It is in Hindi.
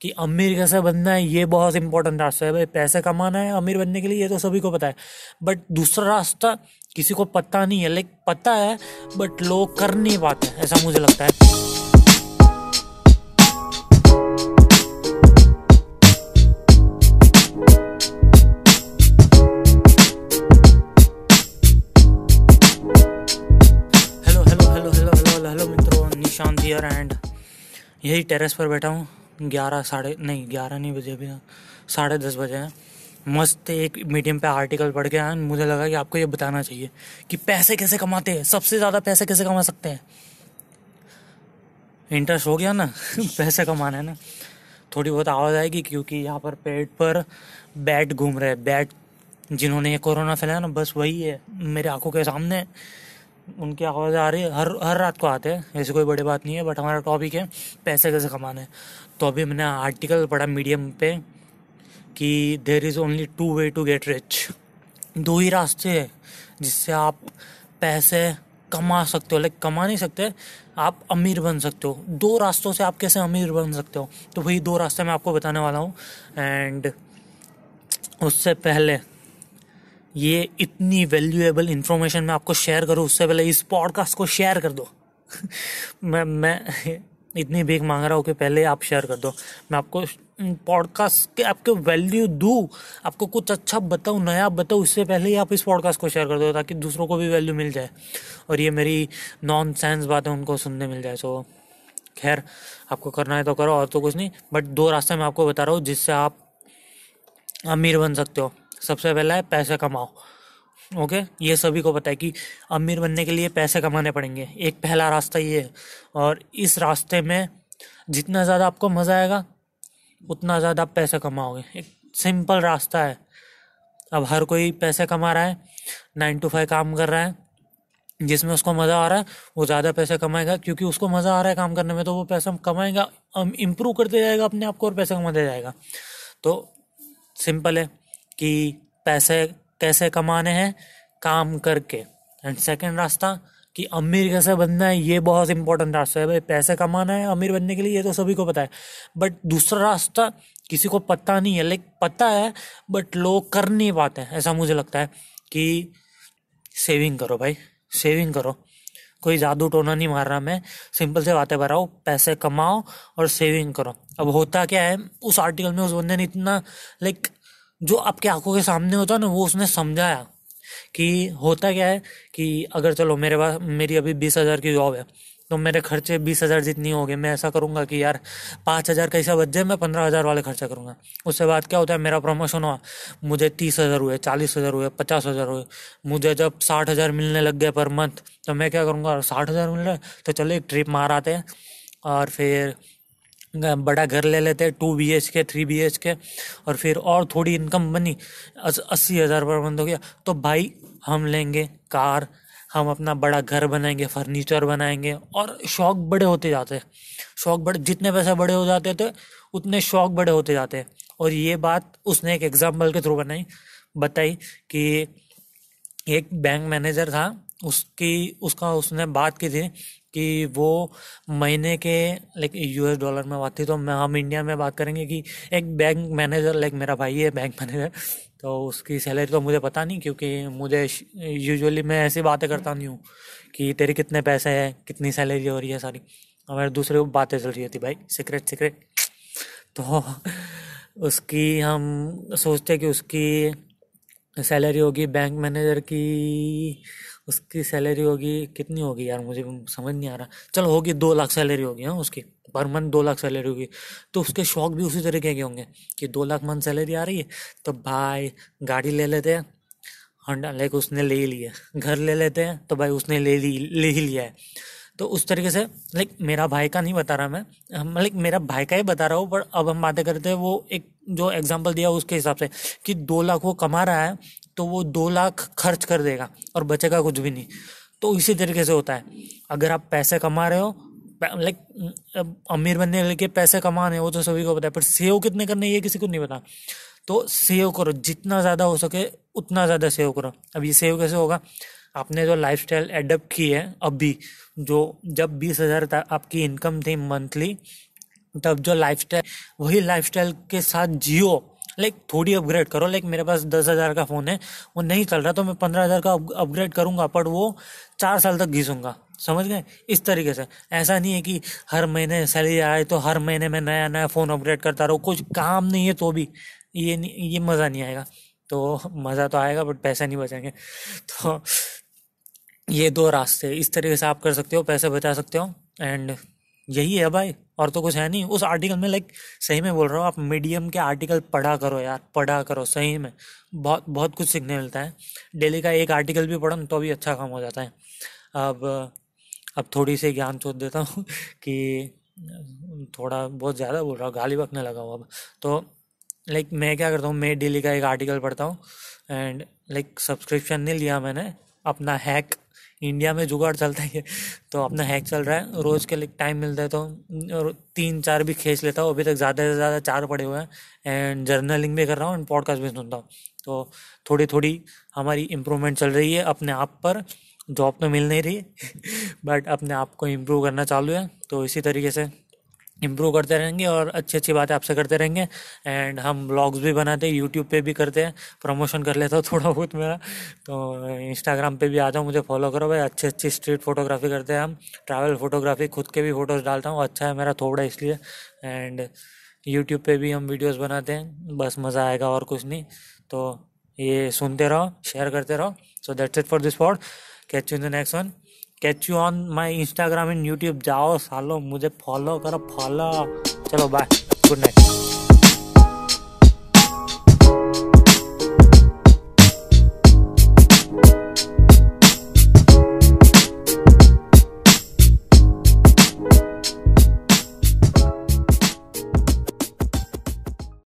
कि अमीर कैसे बनना है, ये बहुत इंपॉर्टेंट रास्ता है भाई। पैसे कमाना है अमीर बनने के लिए, ये तो सभी को पता है। बट दूसरा रास्ता, किसी को पता नहीं है। लाइक पता है बट लोग कर नहीं पाते, ऐसा मुझे लगता है। निशांत एंड यही टेरेस पर बैठा हूँ। ग्यारह, साढ़े, नहीं, ग्यारह नहीं बजे अभी साढ़े दस बजे हैं। मस्त एक मीडियम पे आर्टिकल पढ़ के आया मुझे लगा कि आपको ये बताना चाहिए कि पैसे कैसे कमाते हैं, सबसे ज़्यादा पैसे कैसे कमा सकते हैं। इंटरेस्ट हो गया ना, पैसे कमाना है ना। थोड़ी बहुत आवाज़ आएगी क्योंकि यहाँ पर पेट पर बैट घूम रहे हैं बैट जिन्होंने ये कोरोना फैलाया ना, बस वही है, मेरे आँखों के सामने। उनकी आवाज़ आ रही है। हर हर रात को आते हैं। ऐसी कोई बड़ी बात नहीं है, बट हमारा टॉपिक है पैसे कैसे कमाने। तो अभी मैंने आर्टिकल पढ़ा मीडियम पे कि there is only two way to get rich दो ही रास्ते हैं जिससे आप पैसे कमा सकते हो। लाइक कमा नहीं सकते, आप अमीर बन सकते हो। दो रास्तों से आप कैसे अमीर बन सकते हो? तो वही दो रास्ते मैं आपको बताने वाला हूँ। एंड उससे पहले ये इतनी वैल्यूएबल इंफॉर्मेशन मैं आपको शेयर करूँ, उससे पहले इस पॉडकास्ट को शेयर कर दो। मैं मैं इतनी भीख मांग रहा हूँ कि पहले आप शेयर कर दो। मैं आपको पॉडकास्ट के, आपको वैल्यू दूँ, आपको कुछ अच्छा बताऊँ, नया बताऊँ, उससे पहले ही आप इस पॉडकास्ट को शेयर कर दो, ताकि दूसरों को भी वैल्यू मिल जाए। और ये मेरी नॉन सेंस बातें उनको सुनने मिल जाए सो खैर, आपको करना है तो करो, और तो कुछ नहीं बट दो रास्ते मैं आपको बता रहा हूँ जिससे आप अमीर बन सकते हो। सबसे पहला है पैसे कमाओ ओके ये सभी को पता है कि अमीर बनने के लिए पैसे कमाने पड़ेंगे। एक पहला रास्ता ये है, और इस रास्ते में जितना ज़्यादा आपको मज़ा आएगा, उतना ज़्यादा आप पैसे कमाओगे। एक सिंपल रास्ता है। अब हर कोई पैसे कमा रहा है नाइन टू फाइव काम कर रहा है, जिसमें उसको मज़ा आ रहा है, वो ज़्यादा पैसे कमाएगा, क्योंकि उसको मज़ा आ रहा है काम करने में तो वो पैसा कमाएगा इम्प्रूव करते जाएगा अपने आप को और पैसे कमाते जाएगा। तो सिंपल है। कि पैसे कैसे कमाने हैं, काम करके। एंड सेकेंड रास्ता, कि अमीर कैसे बनना है, ये बहुत इंपॉर्टेंट रास्ता है भाई। पैसे कमाना है, अमीर बनने के लिए ये तो सभी को पता है। बट दूसरा रास्ता, किसी को पता नहीं है। लाइक पता है बट लोग कर नहीं पाते हैं। ऐसा मुझे लगता है कि सेविंग करो भाई। सेविंग करो। कोई जादू टोना नहीं मार रहा मैं। सिंपल से बातें हूँ पैसे कमाओ और सेविंग करो। अब होता क्या है, उस आर्टिकल में उस बंदे ने इतना लाइक जो आपके आँखों के सामने होता है ना, वो उसने समझाया कि होता क्या है कि अगर चलो मेरे पास, मेरी अभी बीस हज़ार की जॉब है तो मेरे खर्चे बीस हज़ार जितनी हो गए मैं ऐसा करूँगा कि यार पाँच हज़ार कैसा बच जाए मैं पंद्रह हज़ार वाले खर्चा करूँगा। उसके बाद क्या होता है, मेरा प्रमोशन हुआ, मुझे तीस हज़ार हुए, चालीस हज़ार हुए, पचास हज़ार हुए, मुझे जब साठ हज़ार मिलने लग गए पर मंथ तो मैं क्या करूँगा, साठ हज़ार मिल रहा है तो चलो एक ट्रिप मार आते हैं और फिर बड़ा घर ले लेते two B H K three B H K और फिर और थोड़ी इनकम बनी अस्सी हज़ार पर बंद हो गया। तो भाई, हम लेंगे कार, हम अपना बड़ा घर बनाएँगे फर्नीचर बनाएँगे, और शौक बड़े होते जाते हैं। शौक बड़े, जितने पैसे बड़े हो जाते थे, उतने शौक बड़े होते जाते हैं। और ये बात उसने एक एग्ज़ाम्पल के थ्रू बनाई। बताई कि एक बैंक मैनेजर था, उसकी, उसका उसने बात की थी कि वो महीने के लाइक यूएस डॉलर में बात थी तो मैं, हम इंडिया में बात करेंगे कि एक बैंक मैनेजर लाइक मेरा भाई है बैंक मैनेजर तो उसकी सैलरी तो मुझे पता नहीं, क्योंकि मुझे यूजुअली मैं ऐसी बातें करता नहीं हूँ कि तेरे कितने पैसे हैं, कितनी सैलरी हो रही है सारी। हमारे दूसरे बातें चल रही थी भाई सीक्रेट सीक्रेट तो उसकी हम सोचते कि उसकी सैलरी होगी बैंक मैनेजर की उसकी सैलरी होगी, कितनी होगी यार? मुझे समझ नहीं आ रहा। चलो होगी दो लाख सैलरी होगी हाँ उसकी। पर मंथ दो लाख सैलरी होगी। तो उसके शौक भी उसी तरीके के होंगे कि दो लाख मंथ सैलरी आ रही है तो भाई गाड़ी ले लेते हैं। होंडा लाइक उसने ले ही लिया। घर ले लेते हैं तो भाई उसने ले ली, ले ही लिया है। तो उस तरीके से लाइक मेरा भाई का नहीं बता रहा मैं। लाइक मेरा भाई का ही बता रहा हूँ, पर अब हम बातें करते हैं वो एक जो एग्ज़ाम्पल दिया उसके हिसाब से कि दो लाख वो कमा रहा है तो वो दो लाख खर्च कर देगा और बचेगा कुछ भी नहीं। तो इसी तरीके से होता है। अगर आप पैसे कमा रहे हो लाइक अमीर बनने के पैसे कमाने वो तो सभी को पता है, पर सेव कितने करने ये किसी को नहीं पता। तो सेव करो, जितना ज़्यादा हो सके, उतना ज़्यादा सेव करो। अब ये सेव कैसे होगा? आपने जो लाइफ स्टाइल एडप्ट की है अभी, जो जब बीस हज़ार आपकी इनकम थी मंथली तब जो लाइफ स्टाइल वही लाइफ स्टाइल के साथ जियो। लाइक थोड़ी अपग्रेड करो। लाइक मेरे पास दस हज़ार का फ़ोन है। वो नहीं चल रहा तो मैं पंद्रह हज़ार का अपग्रेड करूँगा, पर वो चार साल तक घिसूँगा। समझ गए? इस तरीके से। ऐसा नहीं है कि हर महीने सैलरी आए तो हर महीने में नया नया फ़ोन अपग्रेड करता रहो। कुछ काम नहीं है तो भी। ये नहीं, ये मज़ा नहीं आएगा। तो मज़ा तो आएगा बट पैसा नहीं बचेंगे। तो ये दो रास्ते। इस तरीके से आप कर सकते हो, पैसे बचा सकते हो। एंड यही है भाई। और तो कुछ है नहीं। उस आर्टिकल में लाइक सही में बोल रहा हूँ, आप मीडियम के आर्टिकल पढ़ा करो यार, पढ़ा करो, सही में। बहुत बहुत कुछ सीखने मिलता है। डेली का एक आर्टिकल भी पढ़ो तो भी अच्छा काम हो जाता है। अब अब थोड़ी सी ज्ञान चोट देता हूँ कि, थोड़ा बहुत ज़्यादा बोल रहा हूँ, गाली बकने लगा हूँ अब। तो लाइक मैं क्या करता हूँ, मैं डेली का एक आर्टिकल पढ़ता हूँ एंड लाइक सब्सक्रिप्शन नहीं लिया मैंने, अपना हैक इंडिया में जुगाड़ चलता है तो अपना हैक चल रहा है। रोज़ के लिए टाइम मिलता है तो तीन चार भी खींच लेता हूँ। अभी तक ज़्यादा से ज़्यादा चार पड़े हुए हैं। एंड जर्नलिंग भी कर रहा हूँ एंड पॉडकास्ट भी सुनता हूँ। तो थोड़ी थोड़ी हमारी इम्प्रूवमेंट चल रही है अपने आप पर। जॉब तो मिल नहीं रही बट अपने आप को इम्प्रूव करना चालू है। तो इसी तरीके से इम्प्रूव करते रहेंगे और अच्छी अच्छी बातें आपसे करते रहेंगे। एंड हम ब्लॉग्स भी बनाते हैं यूट्यूब पे भी करते हैं। प्रमोशन कर लेता हूँ थोड़ा बहुत मेरा। तो इंस्टाग्राम पे भी आ जाओ मुझे फॉलो करो भाई। अच्छी अच्छी स्ट्रीट फोटोग्राफी करते हैं हम। ट्रैवल फोटोग्राफी खुद के भी फ़ोटोज़ डालता हूँ। अच्छा है मेरा थोड़ा इसलिए। एंड यूट्यूब पे भी हम वीडियोज़ बनाते हैं। बस मज़ा आएगा और कुछ नहीं। तो ये सुनते रहो शेयर करते रहो। So that's it for this pod catch you in the next one catch you on my Instagram and YouTube जाओ सालो, मुझे फॉलो करो फॉलो चलो बाय गुड नाइट